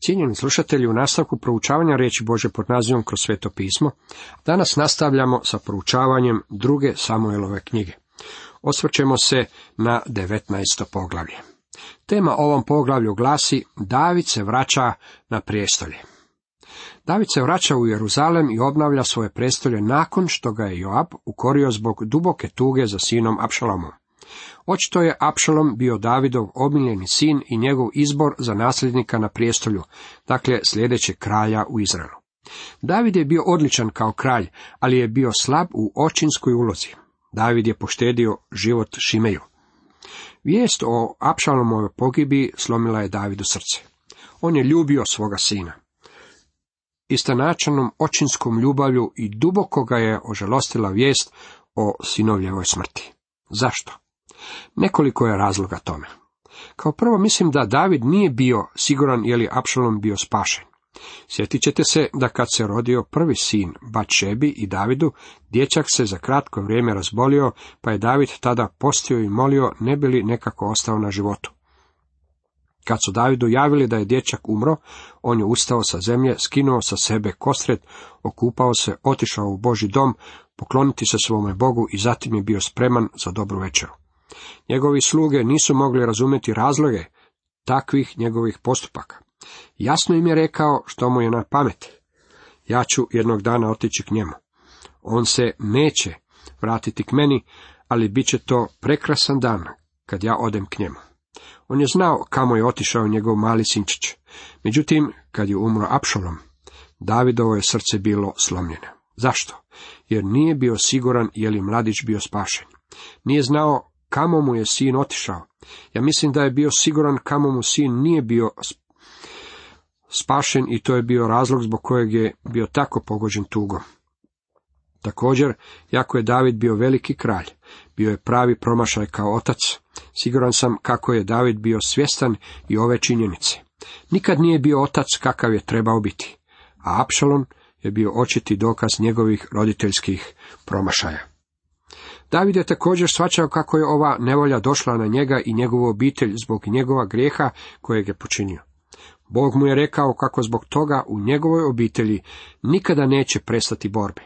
Cijenjeni slušatelji, u nastavku proučavanja riječi Bože pod nazivom kroz sveto pismo, danas nastavljamo sa proučavanjem druge Samuelove knjige. Osvrćemo se na 19. poglavlje. Tema ovom poglavlju glasi David se vraća na prijestolje. David se vraća u Jeruzalem i obnavlja svoje prestolje nakon što ga je Joab ukorio zbog duboke tuge za sinom Apšalomom. Očito je Apšalom bio Davidov omiljeni sin i njegov izbor za nasljednika na prijestolju, dakle sljedećeg kralja u Izraelu. David je bio odličan kao kralj, ali je bio slab u očinskoj ulozi. David je poštedio život Šimeju. Vijest o Apšalomovoj pogibi slomila je Davidu srce. On je ljubio svoga sina. Istanačanom očinskom ljubavlju i duboko ga je ožalostila vijest o sinovljevoj smrti. Zašto? Nekoliko je razloga tome. Kao prvo mislim da David nije bio siguran je li Apšalom bio spašen. Sjetit ćete se da kad se rodio prvi sin Bačebi i Davidu, dječak se za kratko vrijeme razbolio, pa je David tada postio i molio ne bi li nekako ostao na životu. Kad su Davidu javili da je dječak umro, on je ustao sa zemlje, skinuo sa sebe kostred, okupao se, otišao u Boži dom, pokloniti se svome Bogu i zatim je bio spreman za dobru večeru. Njegovi sluge nisu mogli razumjeti razloge takvih njegovih postupaka. Jasno im je rekao što mu je na pamet. Ja ću jednog dana otići k njemu. On se neće vratiti k meni, ali bit će to prekrasan dan kad ja odem k njemu. On je znao kamo je otišao njegov mali sinčić. Međutim, kad je umro Apšolom, Davidovo je srce bilo slomljeno. Zašto? Jer nije bio siguran je li mladić bio spašen. Nije znao kamo mu je sin otišao. Ja mislim da je bio siguran kamo mu sin nije bio spašen i to je bio razlog zbog kojeg je bio tako pogođen tugom. Također, jako je David bio veliki kralj, bio je pravi promašaj kao otac. Siguran sam kako je David bio svjestan i ove činjenice. Nikad nije bio otac kakav je trebao biti, a Apšalon je bio očiti dokaz njegovih roditeljskih promašaja. David je također svačao kako je ova nevolja došla na njega i njegovu obitelj zbog njegova grijeha kojeg je počinio. Bog mu je rekao kako zbog toga u njegovoj obitelji nikada neće prestati borbe.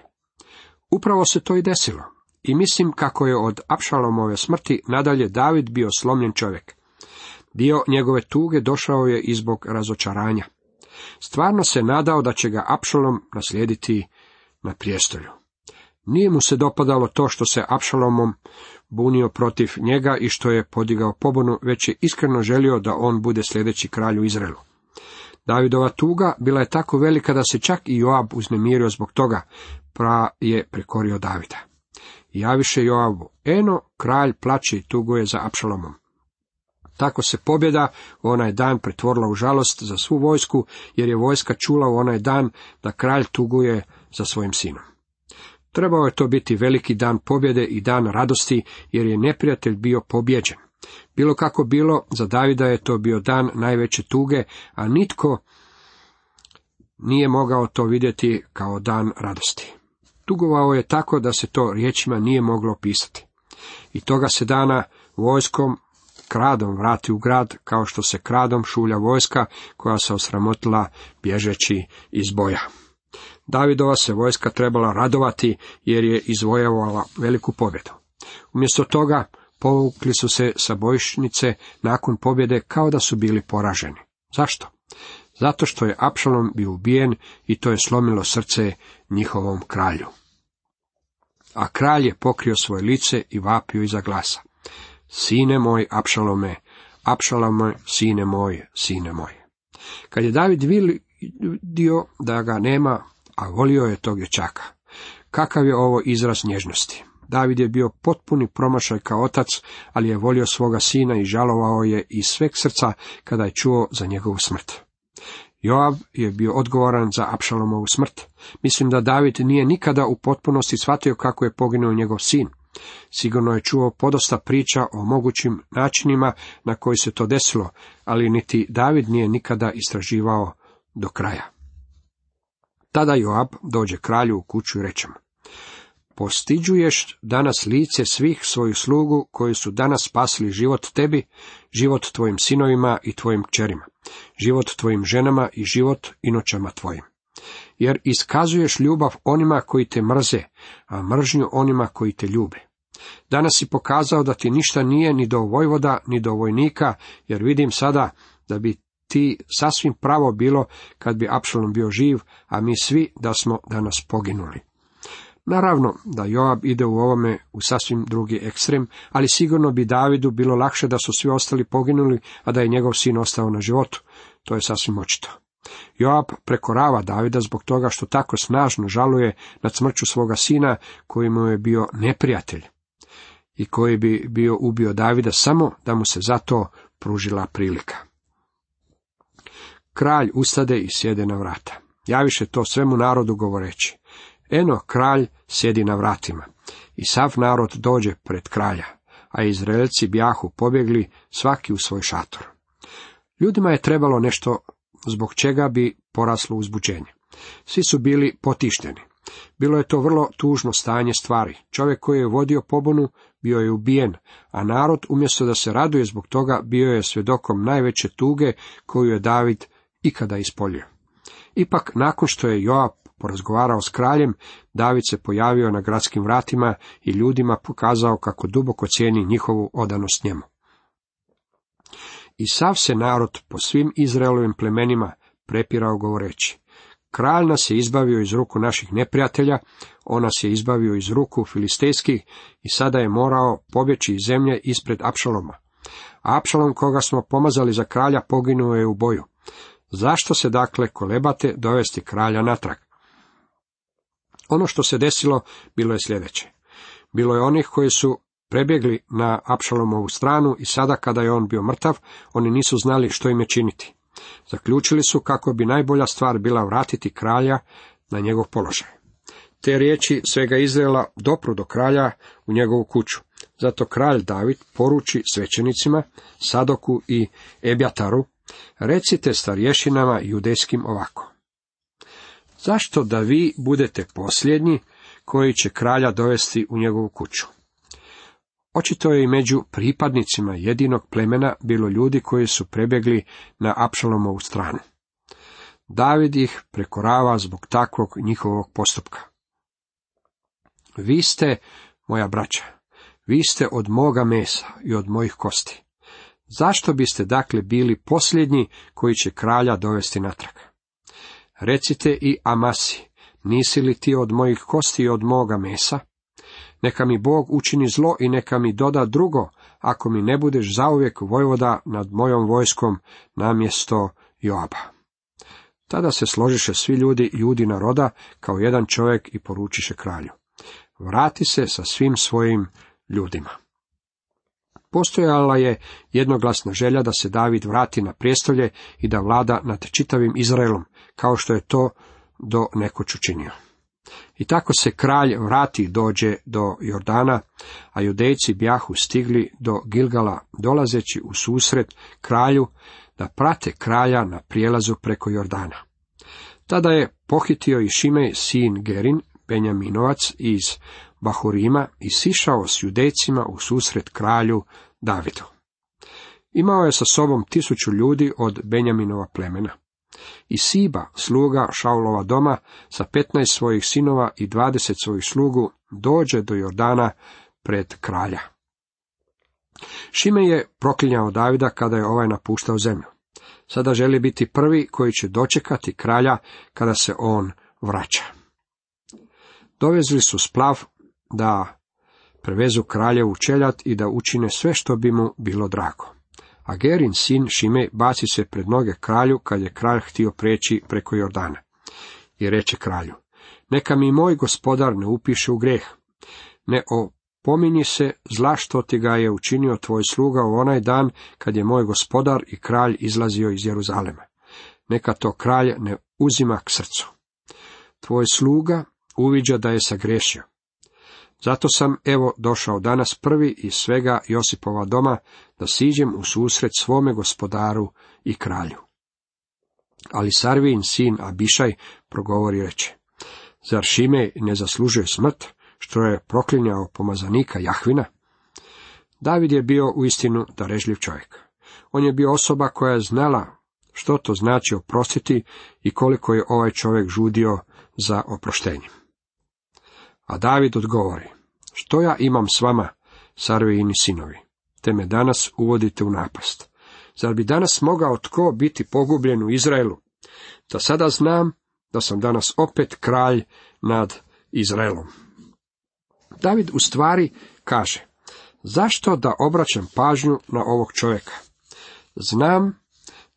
Upravo se to i desilo. I mislim kako je od Apšalomove smrti nadalje David bio slomljen čovjek. Dio njegove tuge došao je i zbog razočaranja. Stvarno se nadao da će ga Apšalom naslijediti na prijestolju. Nije mu se dopadalo to što se Apšalomom bunio protiv njega i što je podigao pobunu, već je iskreno želio da on bude sljedeći kralj u Izraelu. Davidova tuga bila je tako velika da se čak i Joab uznemirio zbog toga, pra je prekorio Davida. Javiše Joabu, eno, kralj plaće i tuguje za Apšalomom. Tako se pobjeda u onaj dan pretvorila u žalost za svu vojsku, jer je vojska čula u onaj dan da kralj tuguje za svojim sinom. Trebao je to biti veliki dan pobjede i dan radosti, jer je neprijatelj bio pobjeđen. Bilo kako bilo, za Davida je to bio dan najveće tuge, a nitko nije mogao to vidjeti kao dan radosti. Tugovao je tako da se to riječima nije moglo opisati. I toga se dana vojskom kradom vrati u grad, kao što se kradom šulja vojska koja se osramotila bježeći iz boja. Davidova se vojska trebala radovati jer je izvojevala veliku pobjedu. Umjesto toga povukli su se sa bojišnice nakon pobjede kao da su bili poraženi. Zašto? Zato što je Apšalom bio ubijen i to je slomilo srce njihovom kralju. A kralj je pokrio svoje lice i vapio iza glasa. Sine moj, Apšalome, Apšalome, sine moj, sine moj. Kad je David vidio da ga nema, a volio je tog dječaka. Kakav je ovo izraz nježnosti? David je bio potpuni promašaj kao otac, ali je volio svoga sina i žalovao je iz sveg srca kada je čuo za njegovu smrt. Joab je bio odgovoran za Apšalomovu smrt. Mislim da David nije nikada u potpunosti shvatio kako je poginuo njegov sin. Sigurno je čuo podosta priča o mogućim načinima na koji se to desilo, ali niti David nije nikada istraživao do kraja. Tada Joab dođe kralju u kuću i reče mu, postiđuješ danas lice svih svojih slugu koji su danas spasili život tebi, život tvojim sinovima i tvojim kćerima, život tvojim ženama i život inoćama tvojim. Jer iskazuješ ljubav onima koji te mrze, a mržnju onima koji te ljube. Danas si pokazao da ti ništa nije ni do vojvoda, ni do vojnika, jer vidim sada da bi ti sasvim pravo bilo kad bi Apšalom bio živ, a mi svi da smo danas poginuli. Naravno da Joab ide u ovome u sasvim drugi ekstrem, ali sigurno bi Davidu bilo lakše da su svi ostali poginuli, a da je njegov sin ostao na životu. To je sasvim očito. Joab prekorava Davida zbog toga što tako snažno žaluje nad smrću svoga sina koji mu je bio neprijatelj i koji bi bio ubio Davida samo da mu se zato pružila prilika. Kralj ustade i sjede na vrata. Javiše to svemu narodu govoreći. Eno, kralj sjedi na vratima. I sav narod dođe pred kralja, a Izraelci bjahu pobjegli svaki u svoj šator. Ljudima je trebalo nešto zbog čega bi poraslo uzbuđenje. Svi su bili potišteni. Bilo je to vrlo tužno stanje stvari. Čovjek koji je vodio pobunu bio je ubijen, a narod umjesto da se raduje zbog toga bio je svjedokom najveće tuge koju je David ikada ispolio. Ipak, nakon što je Joab porazgovarao s kraljem, David se pojavio na gradskim vratima i ljudima pokazao kako duboko cijeni njihovu odanost njemu. I sav se narod po svim Izraelovim plemenima prepirao govoreći, kralj nas je izbavio iz ruku naših neprijatelja, on nas je izbavio iz ruku filistejskih i sada je morao pobjeći iz zemlje ispred Apšaloma. Apšalom koga smo pomazali za kralja poginuo je u boju. Zašto se dakle kolebate dovesti kralja natrag? Ono što se desilo bilo je sljedeće. Bilo je onih koji su prebjegli na Apšalomovu stranu i sada kada je on bio mrtav, oni nisu znali što im je činiti. Zaključili su kako bi najbolja stvar bila vratiti kralja na njegov položaj. Te riječi svega Izraela dopru do kralja u njegovu kuću. Zato kralj David poruči svećenicima, Sadoku i Ebjataru, recite starješinama judejskim ovako. Zašto da vi budete posljednji koji će kralja dovesti u njegovu kuću? Očito je i među pripadnicima jedinog plemena bilo ljudi koji su prebjegli na Apšalomovu stranu. David ih prekorava zbog takvog njihovog postupka. Vi ste, moja braća, vi ste od moga mesa i od mojih kosti. Zašto biste dakle bili posljednji koji će kralja dovesti natrag? Recite i Amasi, nisi li ti od mojih kosti i od moga mesa? Neka mi Bog učini zlo i neka mi doda drugo, ako mi ne budeš zauvijek vojvoda nad mojom vojskom namjesto Joaba. Tada se složiše svi ljudi ljudi naroda kao jedan čovjek i poručiše kralju. Vrati se sa svim svojim ljudima. Postojala je jednoglasna želja da se David vrati na prijestolje i da vlada nad čitavim Izraelom, kao što je to do nekoć učinio. I tako se kralj vrati dođe do Jordana, a judejci bjahu stigli do Gilgala, dolazeći u susret kralju, da prate kralja na prijelazu preko Jordana. Tada je pohitio i Šimej sin Gerin, Benjaminovac iz Bahurima i sišao s judejcima u susret kralju Davidu. Imao je sa sobom tisuću ljudi od Benjaminova plemena. I Siba, sluga Šaulova doma, sa petnaest svojih sinova i dvadeset svojih slugu, dođe do Jordana pred kralja. Šime je proklinjao Davida kada je ovaj napuštao zemlju. Sada želi biti prvi koji će dočekati kralja kada se on vraća. Dovezli su splav da prevezu kraljevu čeljat i da učine sve što bi mu bilo drago. A Gerin sin Šime baci se pred noge kralju kad je kralj htio preći preko Jordana. I reče kralju, neka mi moj gospodar ne upiše u greh, ne opominji se zla što ti ga je učinio tvoj sluga u onaj dan kad je moj gospodar i kralj izlazio iz Jeruzalema. Neka to kralj ne uzima k srcu. Tvoj sluga uviđa da je sagrešio. Zato sam evo došao danas prvi iz svega Josipova doma da siđem u susret svome gospodaru i kralju. Ali Sarvin sin Abišaj progovori reče, zar Šime ne zaslužuje smrt, što je proklinjao pomazanika Jahvina? David je bio uistinu darežljiv čovjek. On je bio osoba koja je znala što to znači oprostiti i koliko je ovaj čovjek žudio za oproštenje. A David odgovori, što ja imam s vama, sarvejini sinovi, te me danas uvodite u napast. Zar bi danas mogao tko biti pogubljen u Izraelu? Da sada znam da sam danas opet kralj nad Izraelom. David u stvari kaže, zašto da obraćam pažnju na ovog čovjeka? Znam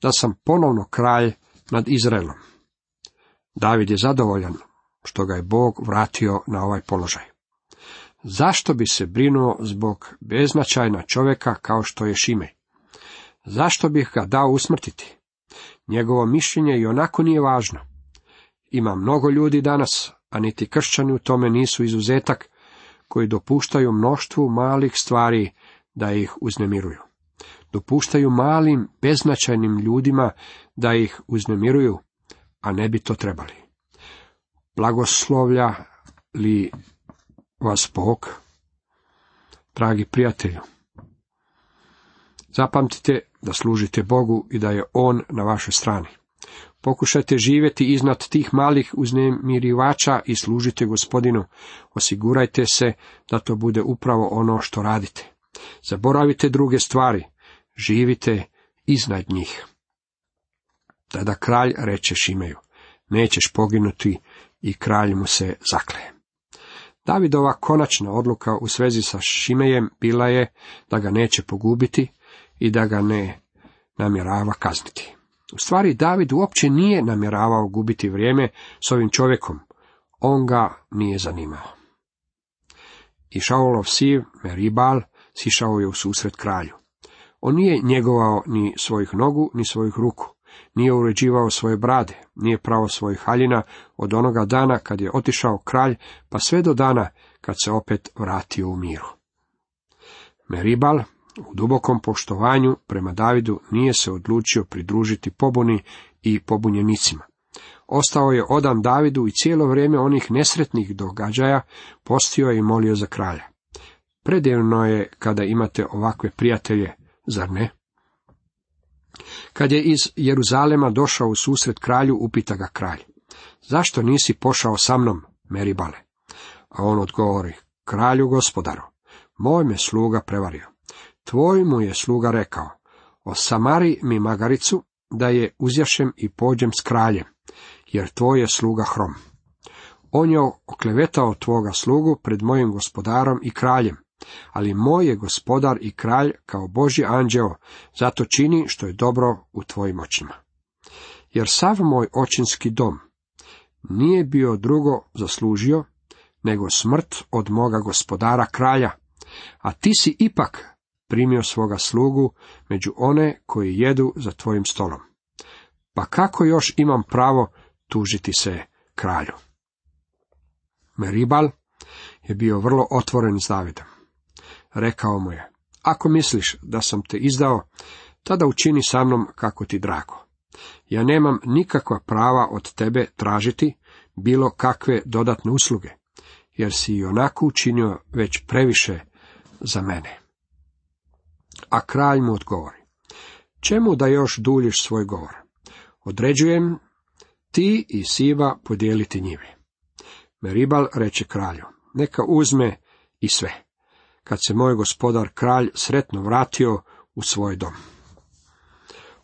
da sam ponovno kralj nad Izraelom. David je zadovoljan što ga je Bog vratio na ovaj položaj. Zašto bi se brinuo zbog beznačajna čovjeka kao što je Šimej? Zašto bih ga dao usmrtiti? Njegovo mišljenje i onako nije važno. Ima mnogo ljudi danas, a niti kršćani u tome nisu izuzetak, koji dopuštaju mnoštvu malih stvari da ih uznemiruju. Dopuštaju malim, beznačajnim ljudima da ih uznemiruju, a ne bi to trebali. Blagoslovlja li vas Bog? Dragi prijatelju, zapamtite da služite Bogu i da je On na vašoj strani. Pokušajte živjeti iznad tih malih uznemirivača i služite gospodinu. Osigurajte se da to bude upravo ono što radite. Zaboravite druge stvari. Živite iznad njih. Tada kralj reče Šimeju, nećeš poginuti i kralj mu se zakle. Davidova konačna odluka u svezi sa Šimejem bila je da ga neće pogubiti i da ga ne namjerava kazniti. U stvari, David uopće nije namjeravao gubiti vrijeme s ovim čovjekom. On ga nije zanimao. I Šaulov siv, Meribal, sišao je u susret kralju. On nije njegovao ni svojih nogu, ni svojih ruku. Nije uređivao svoje brade, nije pravo svojih haljina od onoga dana kad je otišao kralj, pa sve do dana kad se opet vratio u miru. Meribal u dubokom poštovanju prema Davidu nije se odlučio pridružiti pobuni i pobunjenicima. Ostao je odan Davidu i cijelo vrijeme onih nesretnih događaja postio je i molio za kralja. Predivno je kada imate ovakve prijatelje, zar ne? Kad je iz Jeruzalema došao u susret kralju, upita ga kralj. Zašto nisi pošao sa mnom, Meribale? A on odgovori, kralju gospodaru, moj me sluga prevario. Tvoj mu je sluga rekao, o Samari mi magaricu, da je uzjašem i pođem s kraljem, jer tvoj je sluga hrom. On je oklevetao tvoga slugu pred mojim gospodarom i kraljem, ali moj je gospodar i kralj kao Boži anđeo, zato čini što je dobro u tvojim očima. Jer sav moj očinski dom nije bio drugo zaslužio, nego smrt od moga gospodara kralja, a ti si ipak primio svoga slugu među one koji jedu za tvojim stolom. Pa kako još imam pravo tužiti se kralju? Meribal je bio vrlo otvoren s Davidom. Rekao mu je, ako misliš da sam te izdao, tada učini sa mnom kako ti drago. Ja nemam nikakva prava od tebe tražiti bilo kakve dodatne usluge, jer si i onako učinio već previše za mene. A kralj mu odgovori, čemu da još duljiš svoj govor? Određujem ti i Siva podijeliti njive. Meribal reče kralju, neka uzme i sve, kad se moj gospodar kralj sretno vratio u svoj dom.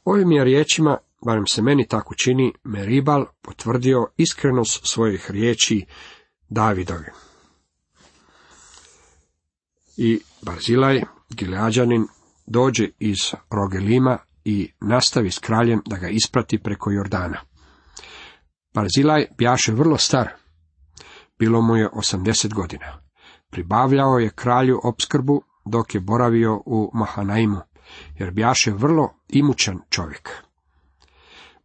Ovim je riječima, barem se meni tako čini, Meribal potvrdio iskrenost svojih riječi Davidovi. I Barzilaj, Gileađanin, dođe iz Rogelima i nastavi s kraljem da ga isprati preko Jordana. Barzilaj bjaše vrlo star, bilo mu je osamdeset godina. Pribavljao je kralju opskrbu dok je boravio u Mahanaimu, jer bjaše vrlo imućan čovjek.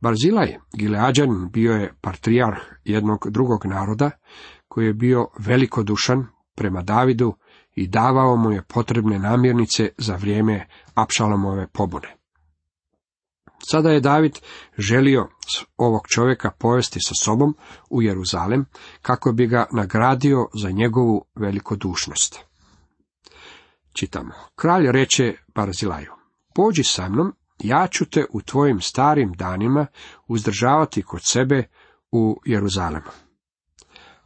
Barzilaj, Gileađan, bio je patrijarh jednog drugog naroda, koji je bio velikodušan prema Davidu i davao mu je potrebne namirnice za vrijeme Apšalomove pobune. Sada je David želio ovog čovjeka povesti sa sobom u Jeruzalem kako bi ga nagradio za njegovu velikodušnost. Čitamo. Kralj reče Barzilaju, pođi sa mnom, ja ću te u tvojim starim danima uzdržavati kod sebe u Jeruzalemu.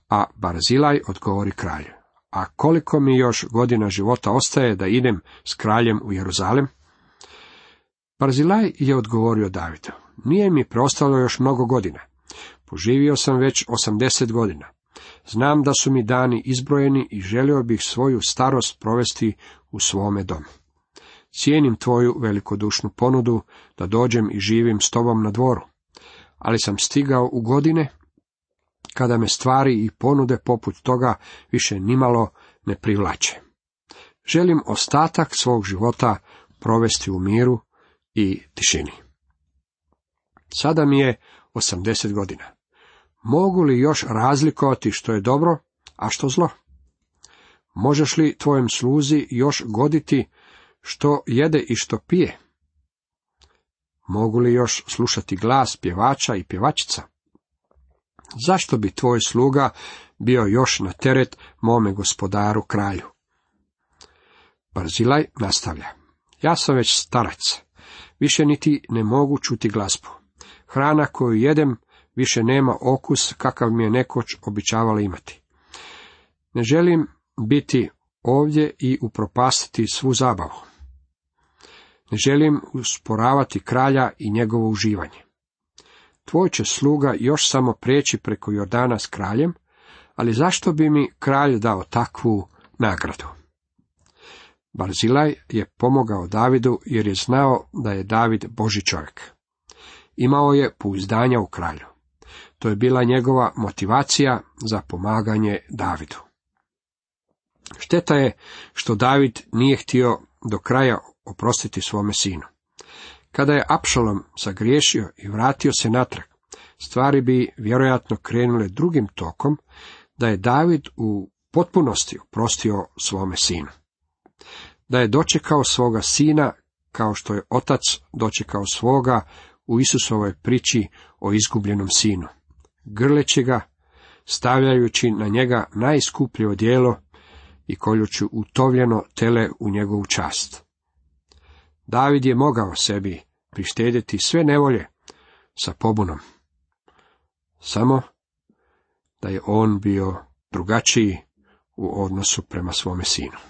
A Barzilaj odgovori kralju, a koliko mi još godina života ostaje da idem s kraljem u Jeruzalem? Barzilaj je odgovorio Davidu, nije mi preostalo još mnogo godina. Poživio sam već osamdeset godina. Znam da su mi dani izbrojeni i želio bih svoju starost provesti u svome domu. Cijenim tvoju velikodušnu ponudu da dođem i živim s tobom na dvoru, ali sam stigao u godine kada me stvari i ponude poput toga više nimalo ne privlače. Želim ostatak svog života provesti u miru i tišini. Sada mi je osamdeset godina. Mogu li još razlikovati što je dobro, a što zlo? Možeš li tvojem sluzi još goditi što jede i što pije? Mogu li još slušati glas pjevača i pjevačica? Zašto bi tvoj sluga bio još na teret mome gospodaru kralju? Barzilaj nastavlja. Ja sam već starac, više niti ne mogu čuti glazbu. Hrana koju jedem više nema okus kakav mi je nekoć običavala imati. Ne želim biti ovdje i upropastiti svu zabavu. Ne želim usporavati kralja i njegovo uživanje. Tvoj će sluga još samo preći preko Jordana s kraljem, ali zašto bi mi kralj dao takvu nagradu? Barzilaj je pomogao Davidu jer je znao da je David Boži čovjek. Imao je pouzdanja u kralju. To je bila njegova motivacija za pomaganje Davidu. Šteta je što David nije htio do kraja oprostiti svome sinu. Kada je Apšalom sagriješio i vratio se natrag, stvari bi vjerojatno krenule drugim tokom, da je David u potpunosti oprostio svome sinu. Da je dočekao svoga sina kao što je otac dočekao svoga u Isusovoj priči o izgubljenom sinu. Grleći ga, stavljajući na njega najskuplje odijelo i koljući utovljeno tele u njegovu čast. David je mogao sebi prištedjeti sve nevolje sa pobunom. Samo da je on bio drugačiji u odnosu prema svome sinu.